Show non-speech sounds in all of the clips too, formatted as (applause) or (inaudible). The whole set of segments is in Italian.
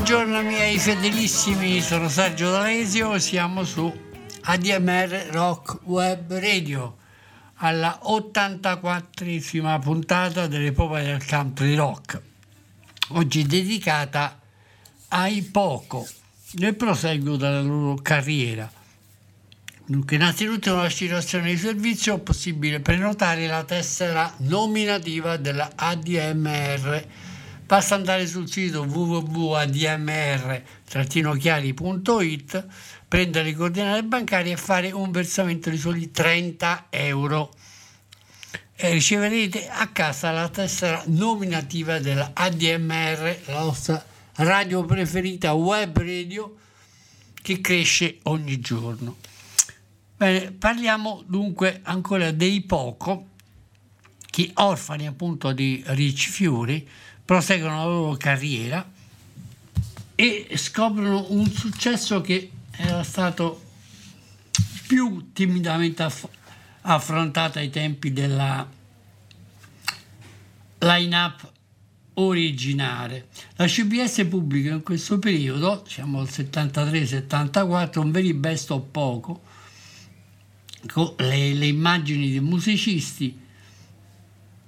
Buongiorno miei fedelissimi, sono Sergio D'Alesio, siamo su ADMR Rock Web Radio alla 84esima puntata dell'epoca del country rock, oggi dedicata ai Poco, nel proseguo della loro carriera. Dunque, innanzitutto una citazione di servizio, è possibile prenotare la tessera nominativa della ADMR. Basta andare sul sito www.admr-chiari.it, prendere le coordinate bancarie e fare un versamento di soli 30 euro. E riceverete a casa la tessera nominativa della ADMR, la nostra radio preferita, web radio, che cresce ogni giorno. Bene, parliamo dunque ancora dei poco che orfani appunto di Rich Fury proseguono la loro carriera e scoprono un successo che era stato più timidamente aff- affrontato ai tempi della line-up originale. La CBS pubblica in questo periodo, diciamo il 73-74, un very best of poco, con le, le immagini dei musicisti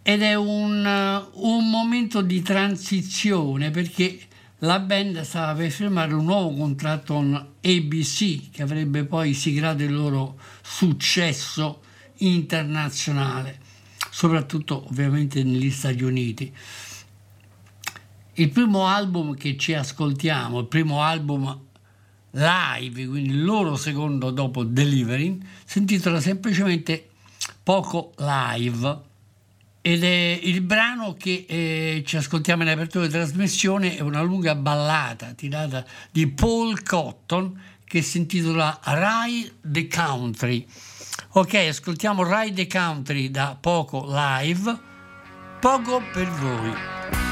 ed è un, uh, un momento di transizione perché la band stava per firmare un nuovo contratto con ABC che avrebbe poi siglato il loro successo internazionale, soprattutto ovviamente negli Stati Uniti. Il primo album che ci ascoltiamo, il primo album live, quindi il loro secondo dopo Delivering, si intitola semplicemente Poco Live ed è il brano che eh, ci ascoltiamo in apertura di trasmissione è una lunga ballata tirata di Paul Cotton che si intitola Ride the Country. Ok, ascoltiamo Ride the Country da Poco Live, poco per voi.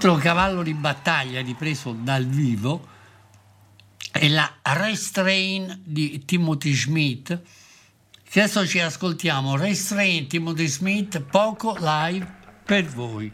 altro cavallo di battaglia ripreso dal vivo è la Restrain di Timothy Schmidt. Adesso ci ascoltiamo Restrain Timothy Schmidt, poco live per voi.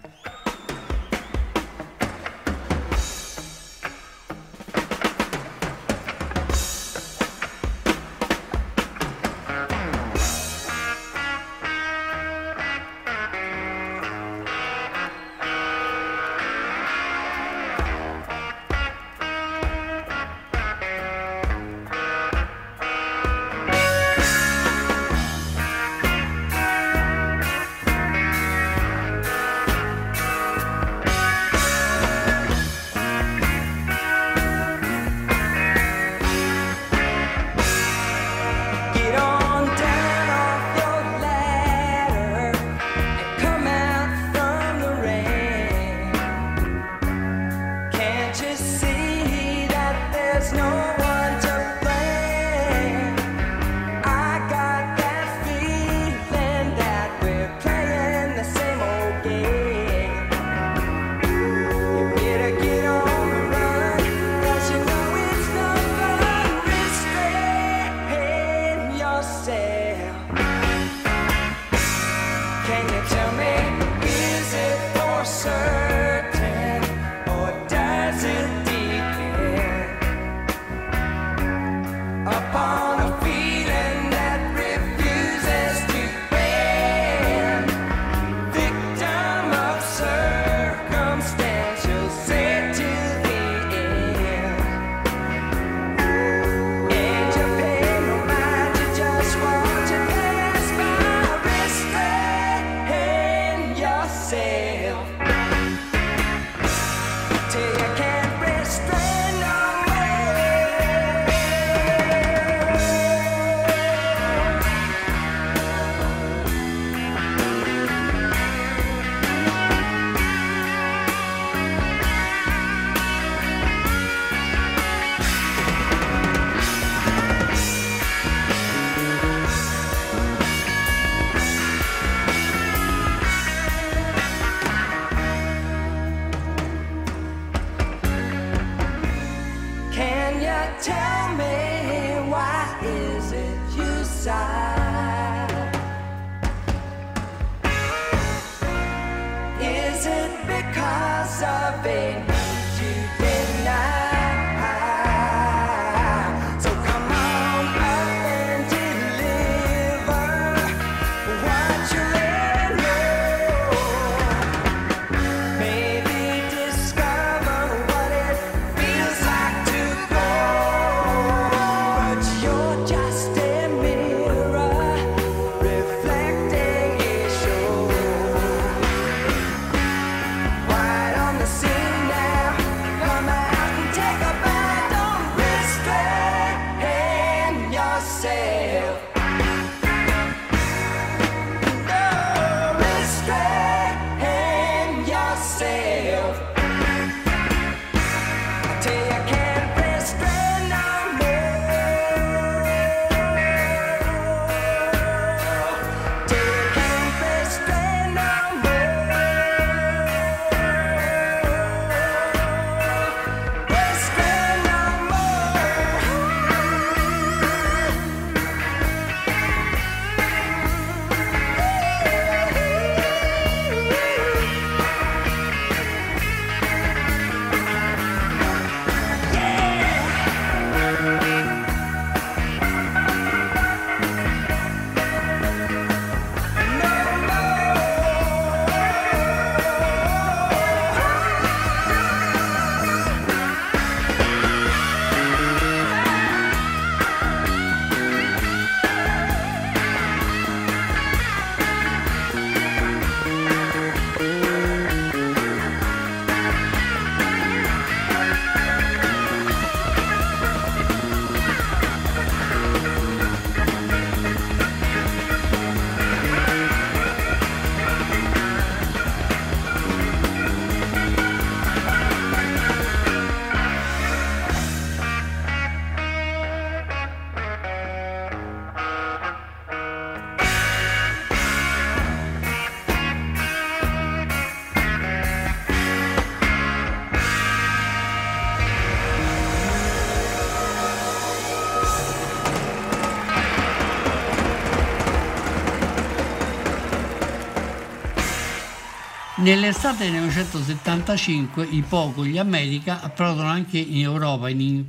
Nell'estate del 1975 i Poco, gli America, approdano anche in Europa, in-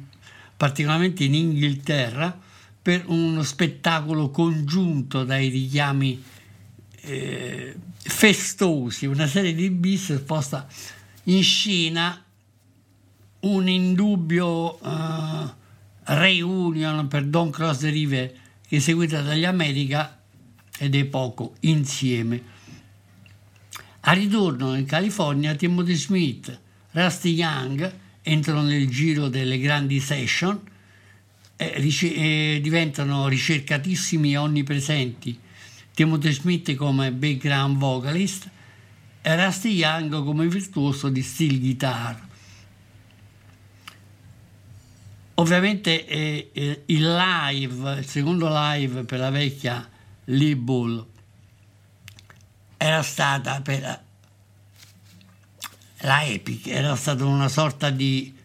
particolarmente in Inghilterra, per uno spettacolo congiunto dai richiami eh, festosi, una serie di bis esposta in scena un indubbio eh, reunion per Don't Cross the River che è seguita dagli America e dei Poco insieme. A ritorno in California, Timothy Smith, Rusty Young entrano nel giro delle grandi session e rice- e diventano ricercatissimi e onnipresenti. Timothy Smith come background vocalist e Rusty Young come virtuoso di steel guitar. Ovviamente eh, eh, il live, il secondo live per la vecchia Lee Bull era stata per la Epic, era stata una sorta di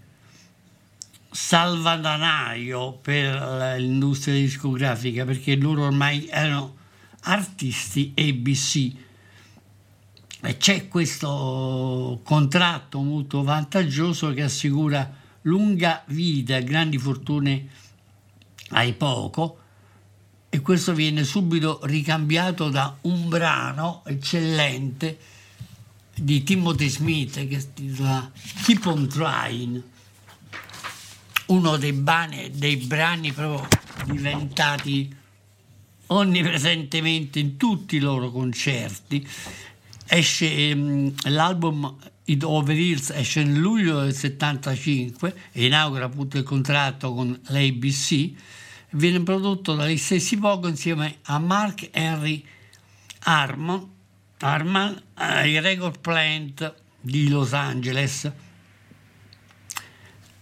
salvadanaio per l'industria discografica perché loro ormai erano artisti ABC e c'è questo contratto molto vantaggioso che assicura lunga vita e grandi fortune ai poco e questo viene subito ricambiato da un brano eccellente di Timothy Smith che si intitola Keep on Trying. Uno dei, bani- dei brani proprio diventati onnipresentemente in tutti i loro concerti. Esce ehm, l'album It Over Hills esce nel luglio del 75 e inaugura appunto il contratto con l'ABC viene prodotto dagli stessi poco insieme a Mark Henry Harmon Harman ai Record Plant di Los Angeles.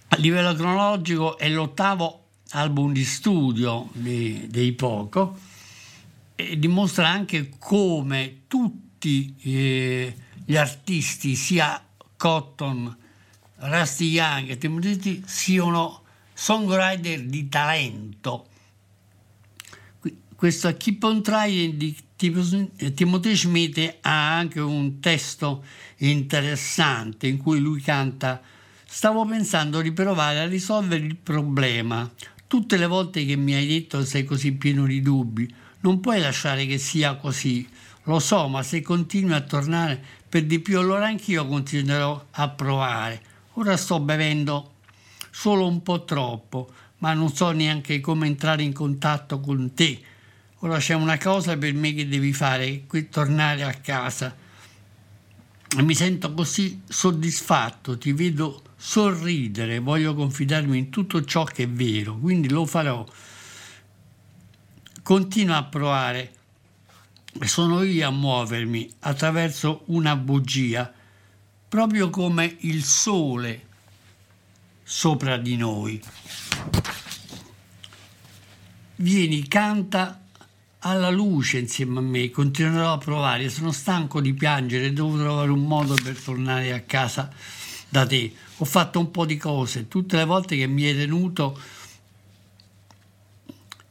A livello cronologico è l'ottavo album di studio di- dei Poco e dimostra anche come tutti eh, gli artisti, sia Cotton, Rusty Young e Timothy, siano songwriter di talento. Questo Keep on Trying di Tim- eh, Timothy Schmidt ha anche un testo interessante in cui lui canta Stavo pensando di provare a risolvere il problema. Tutte le volte che mi hai detto sei così pieno di dubbi, non puoi lasciare che sia così. Lo so, ma se continui a tornare per di più, allora anch'io continuerò a provare. Ora sto bevendo solo un po' troppo, ma non so neanche come entrare in contatto con te. Ora c'è una cosa per me che devi fare, qui tornare a casa. E mi sento così soddisfatto, ti vedo sorridere, voglio confidarmi in tutto ciò che è vero, quindi lo farò. Continua a provare. Sono io a muovermi attraverso una bugia, proprio come il sole sopra di noi. Vieni, canta alla luce insieme a me, continuerò a provare, sono stanco di piangere, devo trovare un modo per tornare a casa da te. Ho fatto un po' di cose, tutte le volte che mi hai tenuto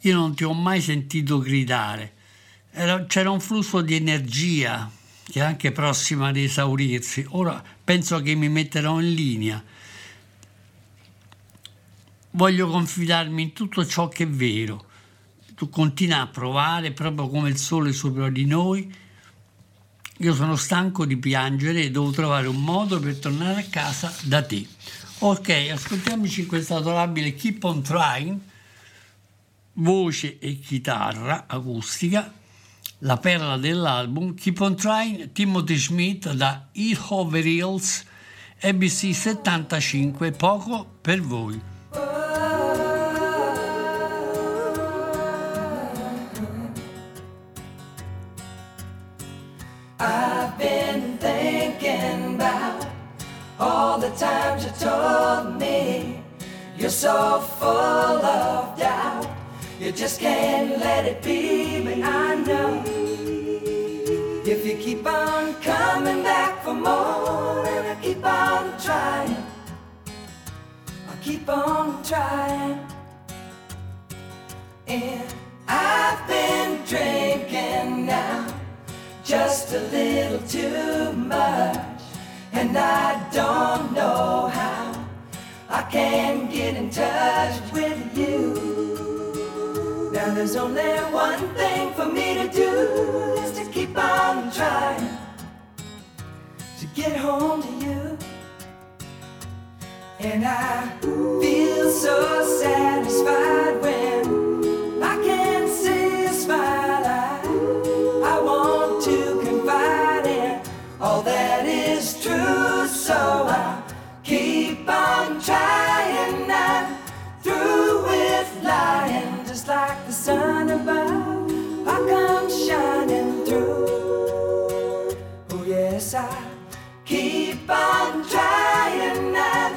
io non ti ho mai sentito gridare. Era- c'era un flusso di energia che è anche prossima ad esaurirsi. Ora penso che mi metterò in linea. Voglio confidarmi in tutto ciò che è vero. Tu continua a provare proprio come il sole sopra di noi. Io sono stanco di piangere e devo trovare un modo per tornare a casa da te. Ok, ascoltiamoci questa adorabile Keep on Trying, voce e chitarra acustica, la perla dell'album Keep on Trying, Timothy Schmidt da Eindhoven Hills, ABC 75, poco per voi. The times you told me you're so full of doubt. You just can't let it be, but I know if you keep on coming back for more, and I keep on trying, I'll keep on trying. And I've been drinking now just a little too much, and I don't know how I can get in touch with you. Now there's only one thing for me to do is to keep on trying to get home to you. And I feel so satisfied when trying. I'm through with lying, just like the sun above. I come shining through. Oh, yes, I keep on trying. I'm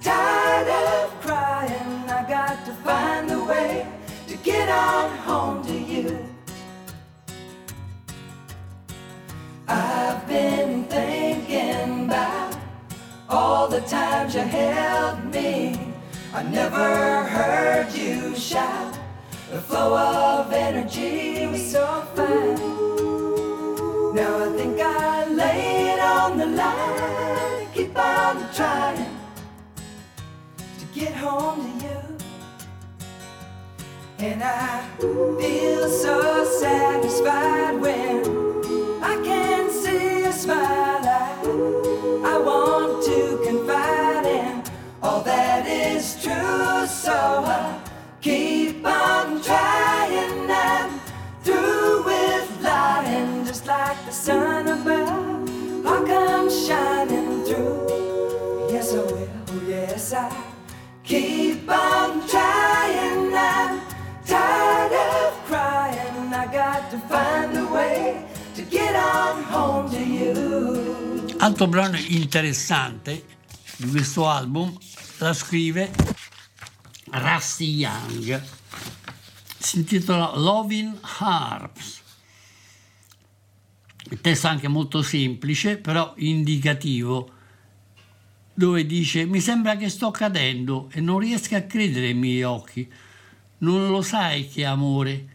tired of crying. I got to find a way to get on home to you. I've been thinking about all the times you held me. I never heard you shout. The flow of energy was so fine. Now I think I lay it on the line. Keep on trying to get home to you. And I feel so satisfied when I can see a smile. So I keep on trying. I'm through with lying, just like the sun above. I come shining through. Yes, I will. Yes, I keep on trying. I'm tired of crying. I got to find a way to get on home to you. Altro brano interessante di questo album la scrive Rusty Young, si intitola Loving Harps. Il testo anche molto semplice, però indicativo, dove dice mi sembra che sto cadendo e non riesco a credere ai miei occhi. Non lo sai che amore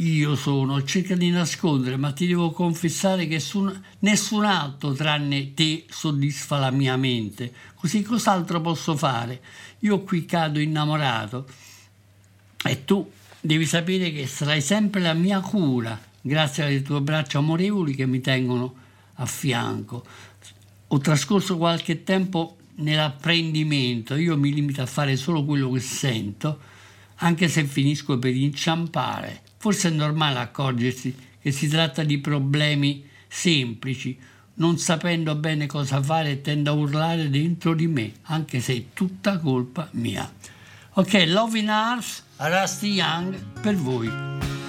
io sono, cerca di nascondere, ma ti devo confessare che nessun, nessun altro tranne te soddisfa la mia mente. Così cos'altro posso fare? io qui cado innamorato e tu devi sapere che sarai sempre la mia cura, grazie alle tue braccia amorevoli che mi tengono a fianco. Ho trascorso qualche tempo nell'apprendimento, io mi limito a fare solo quello che sento, anche se finisco per inciampare. Forse è normale accorgersi che si tratta di problemi semplici, non sapendo bene cosa fare, tendo a urlare dentro di me, anche se è tutta colpa mia. Ok, Love in Arms, Rusty Young, per voi.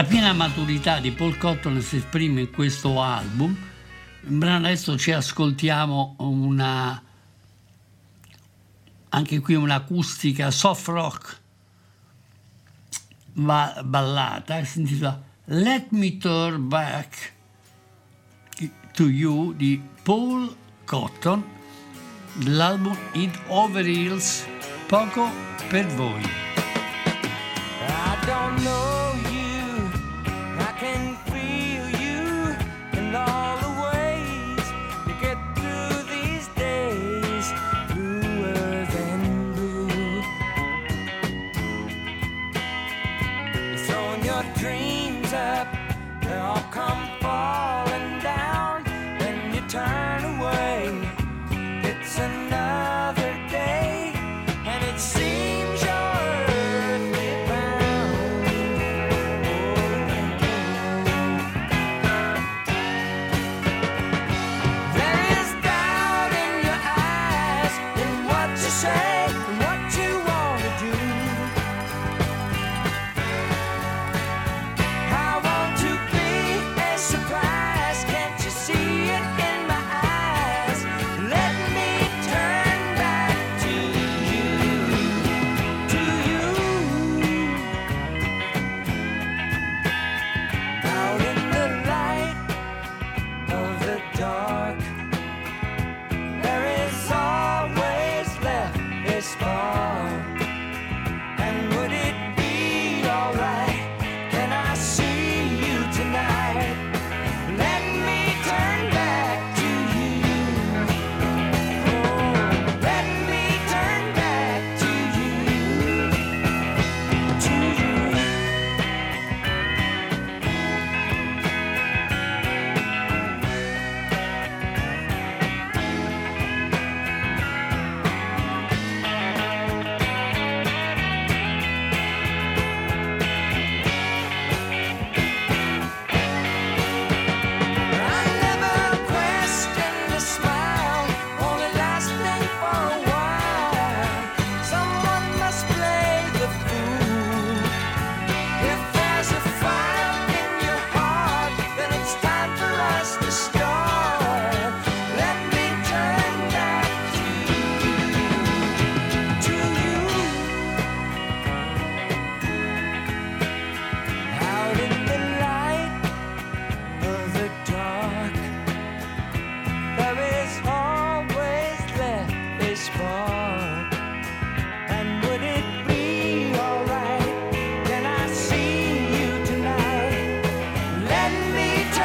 La piena maturità di Paul Cotton si esprime in questo album. Adesso ci ascoltiamo una anche qui un'acustica soft rock ba- ballata si intitola Let Me Turn Back to You di Paul Cotton dell'album It Over Hills poco per voi. I don't know.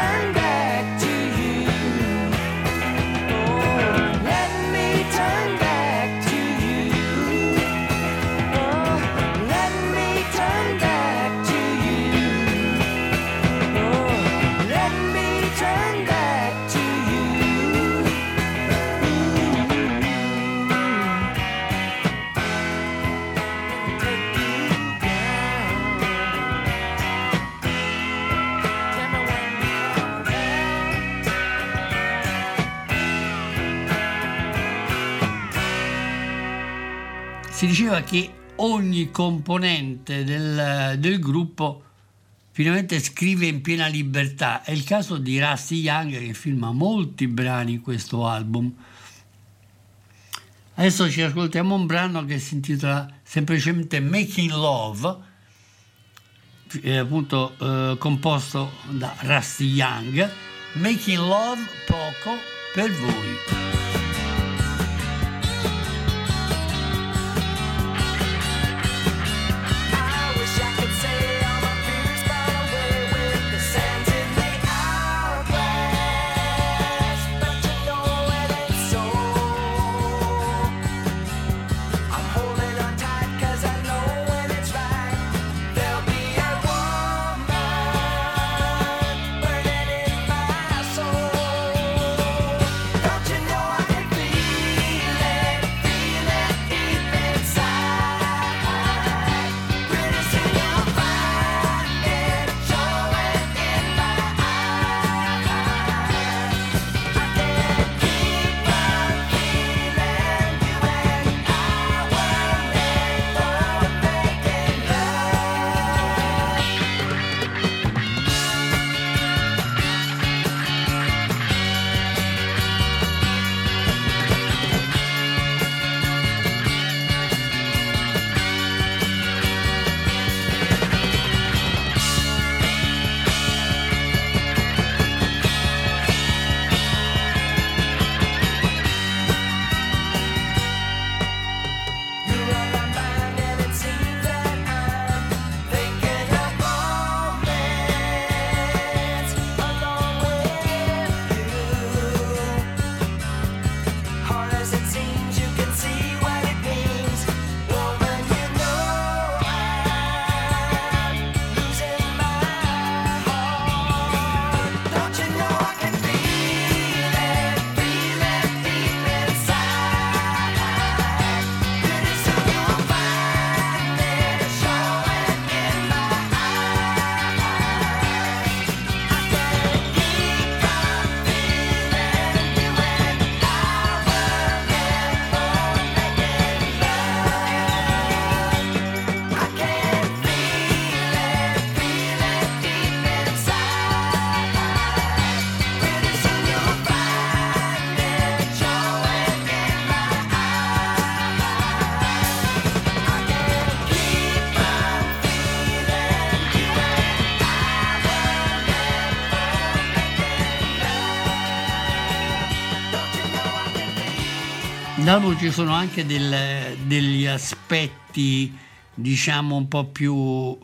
way. Diceva che ogni componente del, del gruppo finalmente scrive in piena libertà. È il caso di Rusty Young che firma molti brani in questo album. Adesso ci ascoltiamo un brano che si intitola semplicemente Making Love, eh, appunto eh, composto da Rusty Young. Making Love poco per voi. Dopo ci sono anche del- degli aspetti, diciamo, un po' più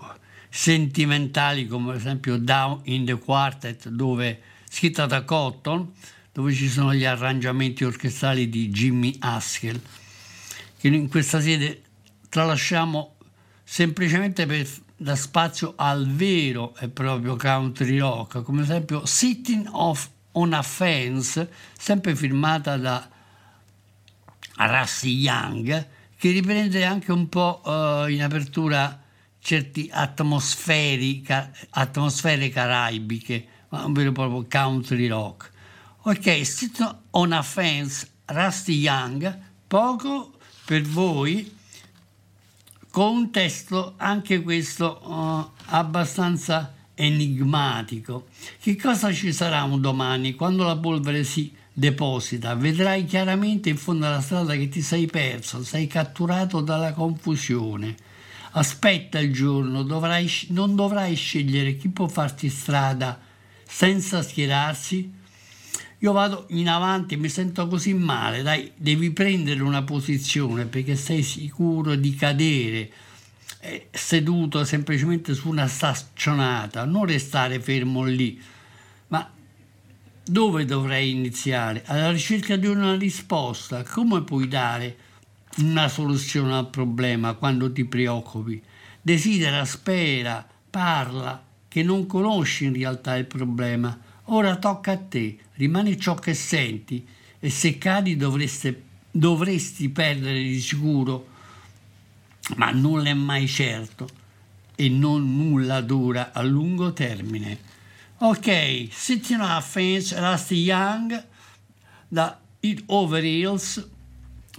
sentimentali, come ad esempio Down in the Quartet, dove scritta da Cotton, dove ci sono gli arrangiamenti orchestrali di Jimmy Haskell, che in questa sede tralasciamo semplicemente per dar spazio al vero e proprio country rock, come ad esempio Sitting Off on a Fence, sempre firmata da Rusty Young, che riprende anche un po' eh, in apertura certi atmosfere caraibiche, ma un vero e proprio country rock. Ok, Sitting on a Fence, Rusty Young, poco per voi, con un testo anche questo eh, abbastanza enigmatico. Che cosa ci sarà un domani quando la polvere si deposita? Vedrai chiaramente in fondo alla strada che ti sei perso, sei catturato dalla confusione. Aspetta il giorno, dovrai, non dovrai scegliere chi può farti strada senza schierarsi. Io vado in avanti, mi sento così male, dai, devi prendere una posizione perché sei sicuro di cadere eh, seduto semplicemente su una staccionata, non restare fermo lì. Dove dovrei iniziare? Alla ricerca di una risposta. Come puoi dare una soluzione al problema quando ti preoccupi? Desidera, spera, parla, che non conosci in realtà il problema. Ora tocca a te, rimani ciò che senti e se cadi dovreste- dovresti perdere di sicuro, ma nulla è mai certo e non nulla dura a lungo termine. Ok, Sitting Fence, Rusty Young, da It Over Hills,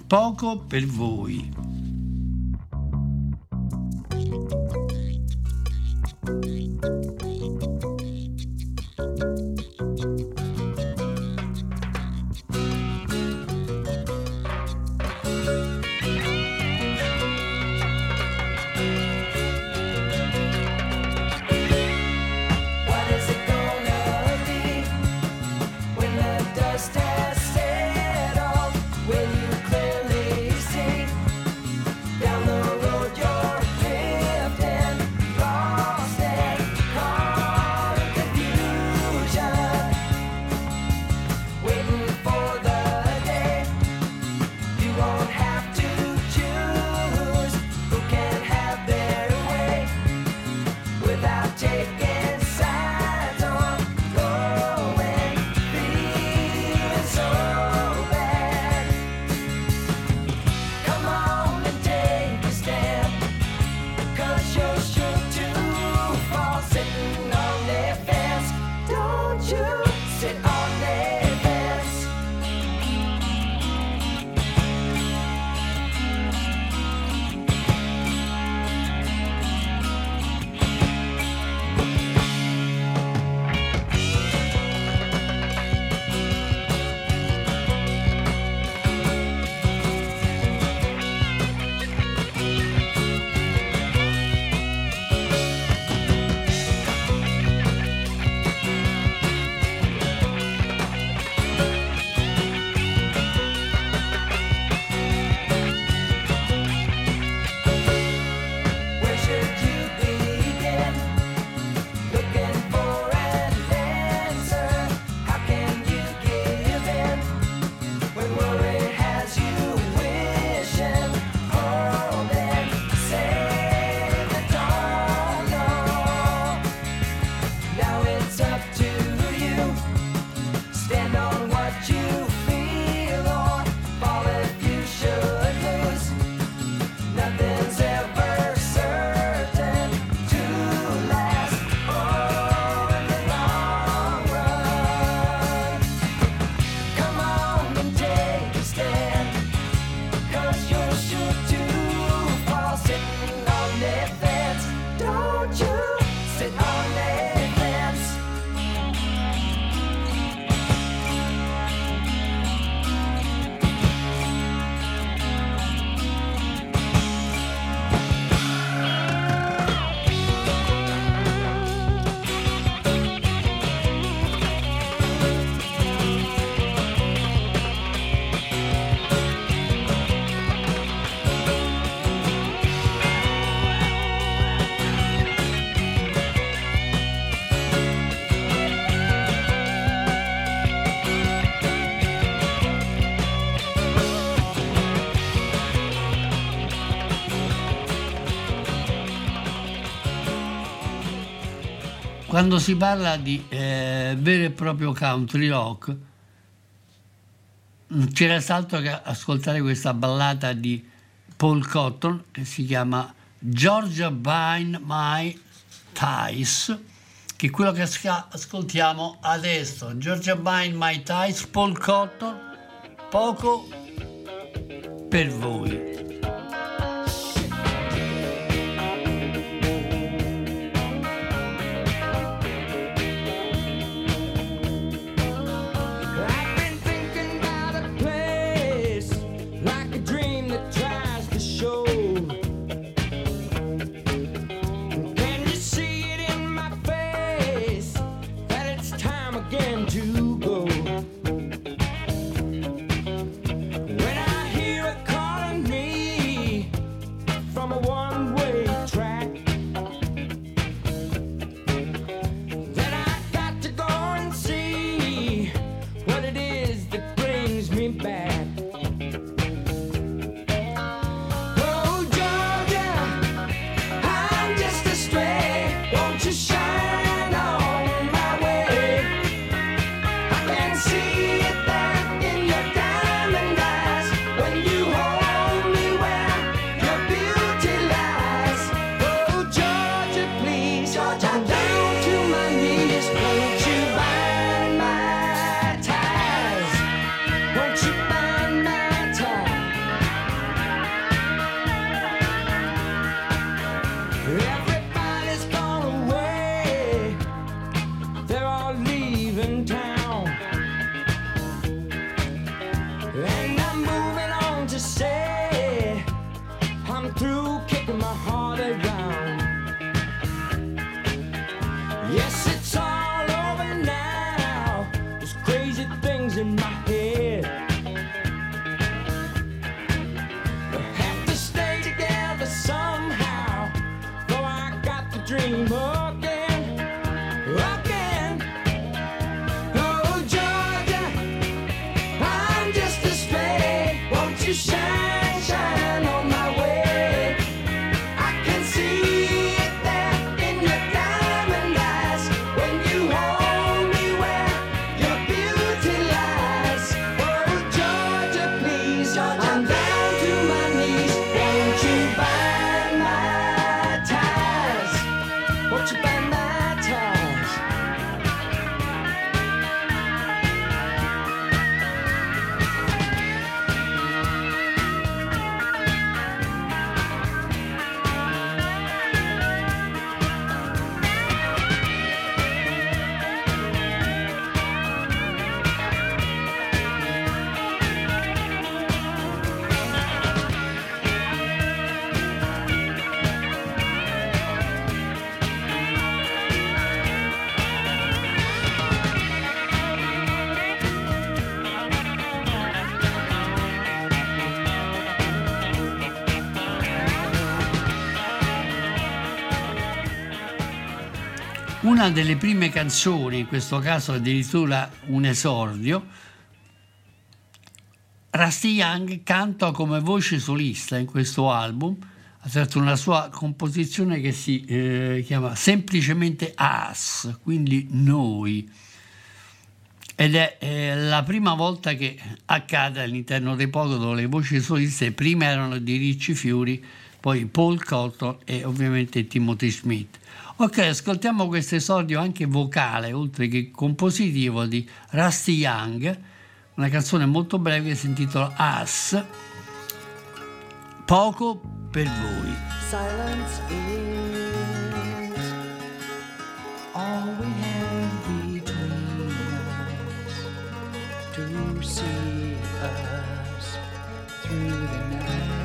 poco per voi. quando si parla di eh, vero e proprio country rock, mm, non c'era altro che ascoltare questa ballata di Paul Cotton che si chiama Georgia Bind My Ties, che è quello che ascoltiamo adesso. Georgia Bind My Ties, Paul Cotton, poco per voi. Una delle prime canzoni, in questo caso addirittura un esordio, Rusty Young canta come voce solista in questo album attraverso una sua composizione che si eh, chiama semplicemente Us, quindi noi. Ed è eh, la prima volta che accade all'interno dei Pogo le voci soliste prima erano di Ricci Fiori, poi Paul Cotton e ovviamente Timothy Smith. Ok, ascoltiamo questo esordio anche vocale, oltre che compositivo, di Rusty Young, una canzone molto breve che si intitola Us, poco per voi. Silence is all we have between us to see us through the night.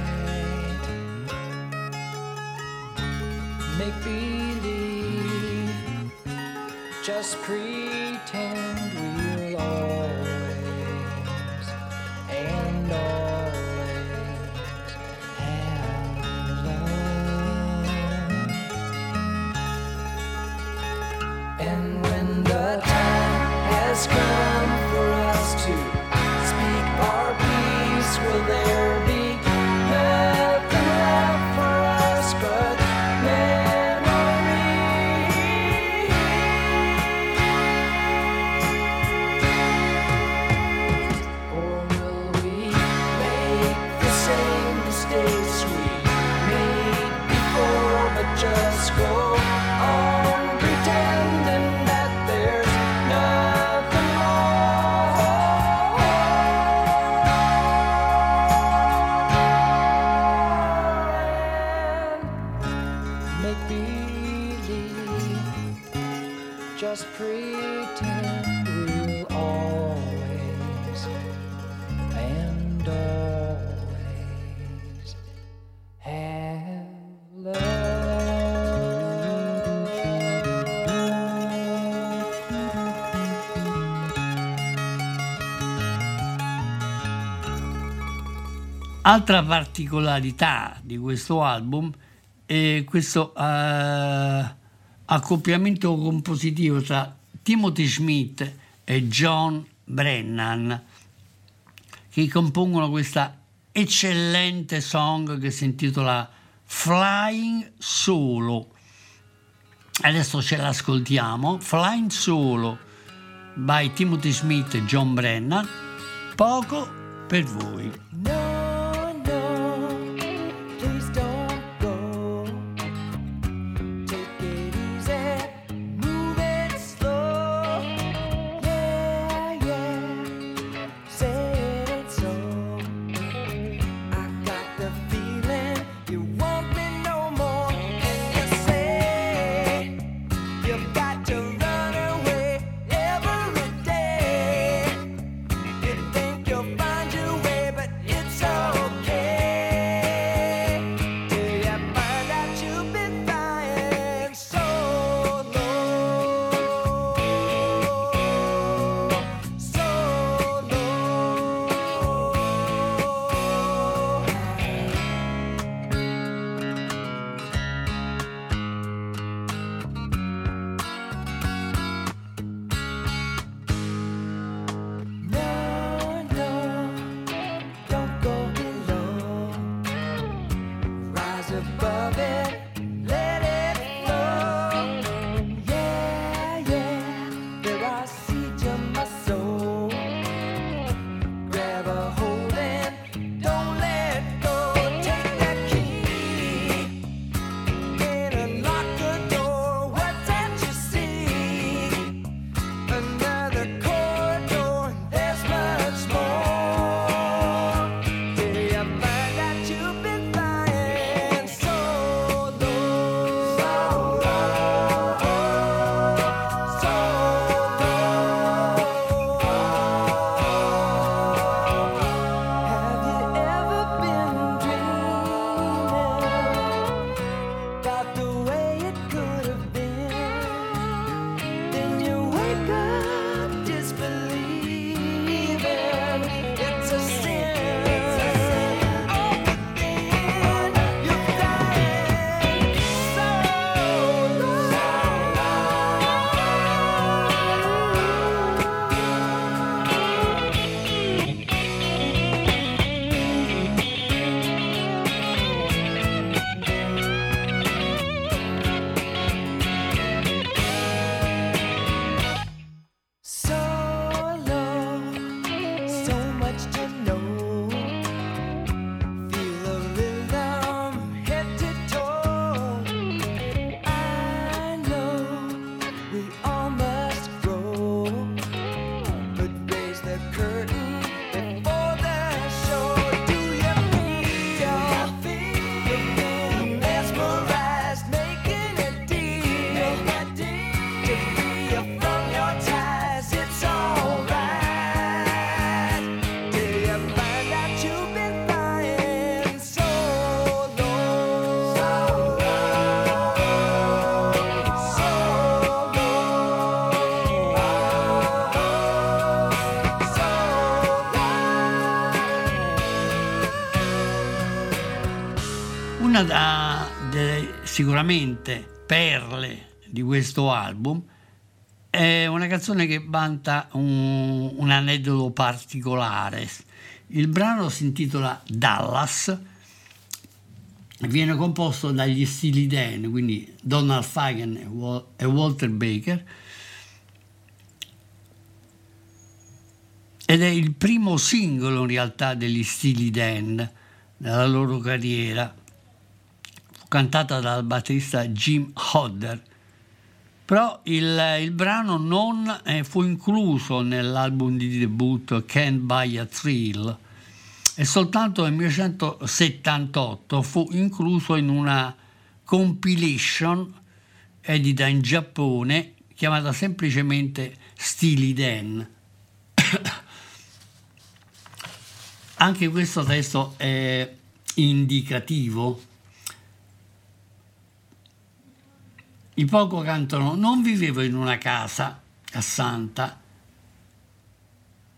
Make believe, just pretend we'll always Altra particolarità di questo album è questo eh, accoppiamento compositivo tra Timothy Smith e John Brennan che compongono questa eccellente song che si intitola Flying Solo. Adesso ce l'ascoltiamo. Flying Solo by Timothy Smith e John Brennan. Poco per voi. Una delle sicuramente perle di questo album è una canzone che vanta un, un aneddoto particolare. Il brano si intitola Dallas viene composto dagli stili Dan, quindi Donald Fagen e Wal- Walter Baker, ed è il primo singolo in realtà degli stili Dan nella loro carriera. Cantata dal batterista Jim Hodder, però il, il brano non eh, fu incluso nell'album di debutto Can't Buy a Thrill e soltanto nel 1978 fu incluso in una compilation edita in Giappone chiamata semplicemente Stili Dan. (coughs) Anche questo testo è indicativo. I poco cantano, non vivevo in una casa a Santa,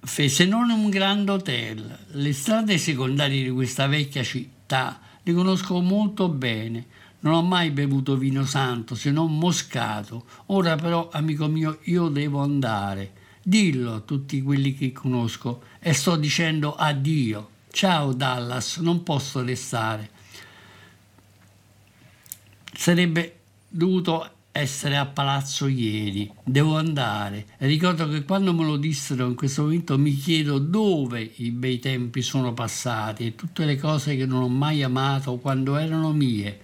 se non un grande hotel. Le strade secondarie di questa vecchia città le conosco molto bene. Non ho mai bevuto vino santo se non moscato. Ora però, amico mio, io devo andare. Dillo a tutti quelli che conosco e sto dicendo addio. Ciao Dallas, non posso restare. Sarebbe dovuto essere a palazzo ieri, devo andare. Ricordo che quando me lo dissero in questo momento mi chiedo dove i bei tempi sono passati e tutte le cose che non ho mai amato quando erano mie.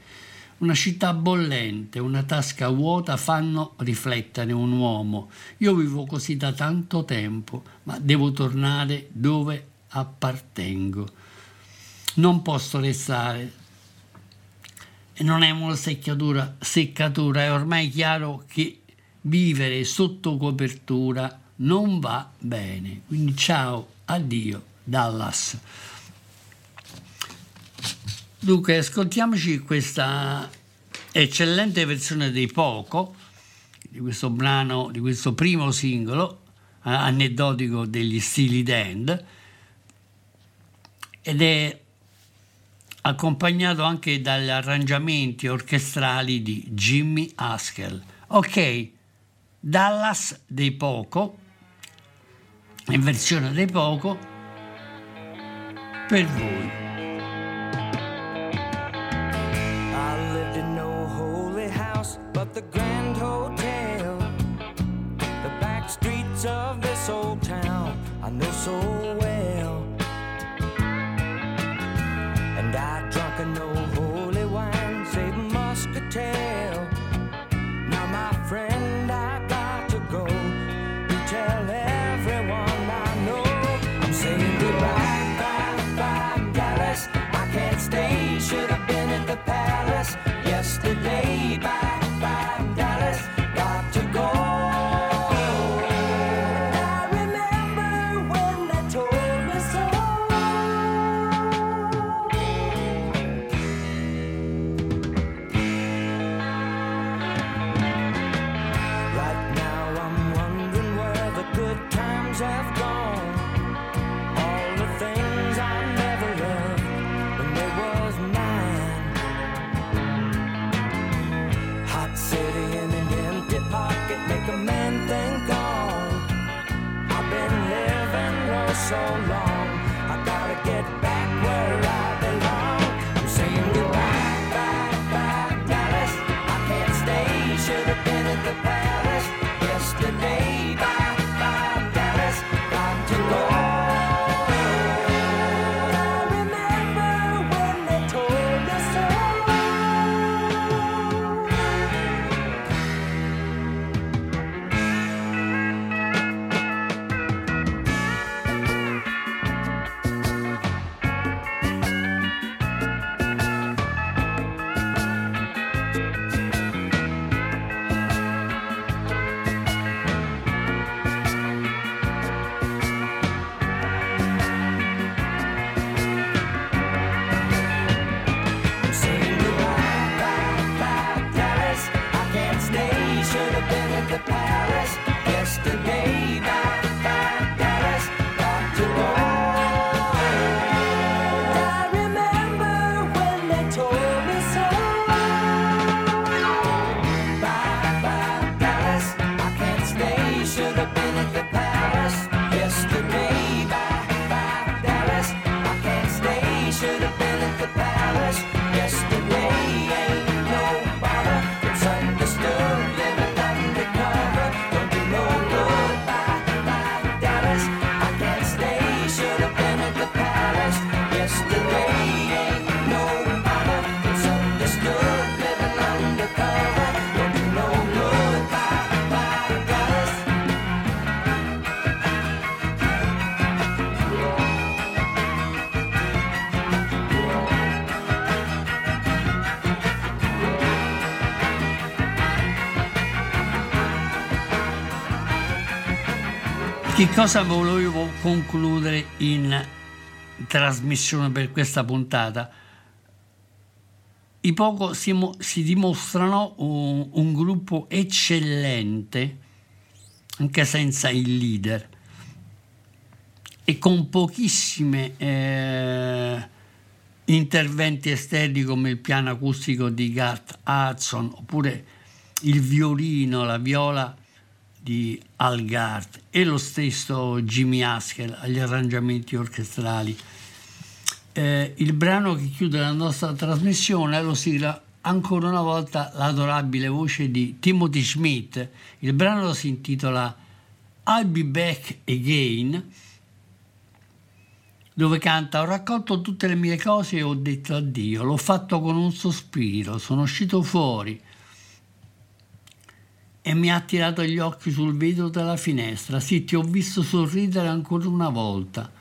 Una città bollente, una tasca vuota fanno riflettere un uomo. Io vivo così da tanto tempo, ma devo tornare dove appartengo. Non posso restare. Non è una seccatura, seccatura, è ormai chiaro che vivere sotto copertura non va bene. Quindi ciao, addio, Dallas. Dunque, ascoltiamoci questa eccellente versione dei Poco, di questo brano, di questo primo singolo, eh, aneddotico degli stili Dan, ed è accompagnato anche dagli arrangiamenti orchestrali di Jimmy Haskell. Ok, Dallas dei Poco, in versione dei Poco, per voi. I lived in no holy house, but the Grand Hotel. The back of this old town so well. Cosa volevo concludere in trasmissione per questa puntata? I poco si, si dimostrano un, un gruppo eccellente, anche senza il leader, e con pochissime eh, interventi esterni come il piano acustico di Garth Hudson oppure il violino, la viola di Al Gart e lo stesso Jimmy Haskell agli arrangiamenti orchestrali. Eh, il brano che chiude la nostra trasmissione lo sigla ancora una volta l'adorabile voce di Timothy Schmidt. Il brano si intitola I'll Be Back Again, dove canta Ho raccolto tutte le mie cose e ho detto addio, l'ho fatto con un sospiro, sono uscito fuori e mi ha tirato gli occhi sul vetro della finestra. Sì, ti ho visto sorridere ancora una volta.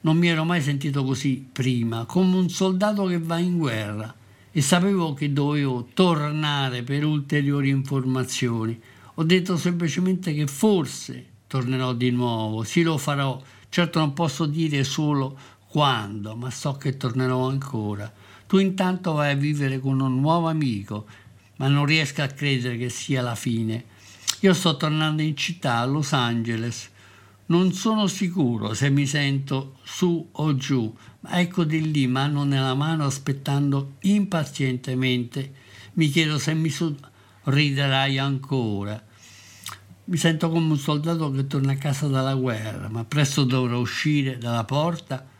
Non mi ero mai sentito così prima, come un soldato che va in guerra e sapevo che dovevo tornare per ulteriori informazioni. Ho detto semplicemente che forse tornerò di nuovo, sì lo farò, certo non posso dire solo quando, ma so che tornerò ancora. Tu intanto vai a vivere con un nuovo amico ma non riesco a credere che sia la fine. Io sto tornando in città, a Los Angeles. Non sono sicuro se mi sento su o giù, ma ecco di lì, mano nella mano, aspettando impazientemente. Mi chiedo se mi sorriderai ancora. Mi sento come un soldato che torna a casa dalla guerra, ma presto dovrò uscire dalla porta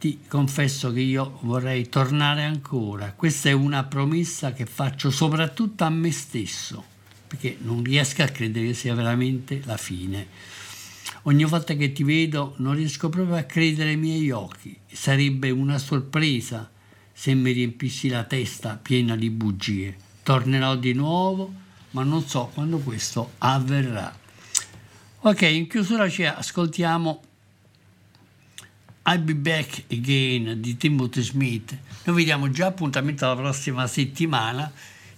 ti confesso che io vorrei tornare ancora. Questa è una promessa che faccio soprattutto a me stesso, perché non riesco a credere che sia veramente la fine. Ogni volta che ti vedo non riesco proprio a credere ai miei occhi. Sarebbe una sorpresa se mi riempissi la testa piena di bugie. Tornerò di nuovo, ma non so quando questo avverrà. Ok, in chiusura ci ascoltiamo I'll Be Back Again di Timothy Smith. Noi vi diamo già appuntamento alla prossima settimana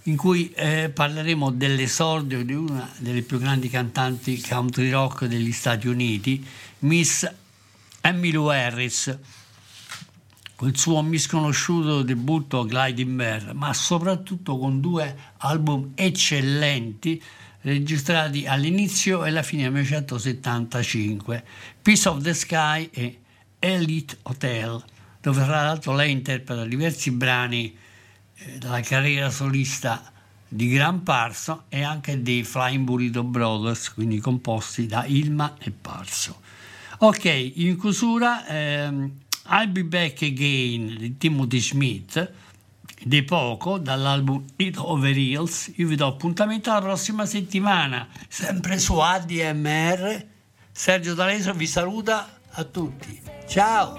in cui eh, parleremo dell'esordio di una delle più grandi cantanti country rock degli Stati Uniti, Miss Emmylou Harris, col suo misconosciuto debutto Gliding Bear, ma soprattutto con due album eccellenti registrati all'inizio e alla fine del 1975, Piece of the Sky e Elite Hotel, dove tra l'altro lei interpreta diversi brani eh, della carriera solista di Gran Parso e anche dei Flying Burrito Brothers, quindi composti da Ilma e Parso. Ok, in chiusura ehm, I'll Be Back Again di Timothy Smith, di poco, dall'album It Over Heels. Io vi do appuntamento alla prossima settimana, sempre su ADMR. Sergio D'Aleso vi saluta a tutti. Ciao!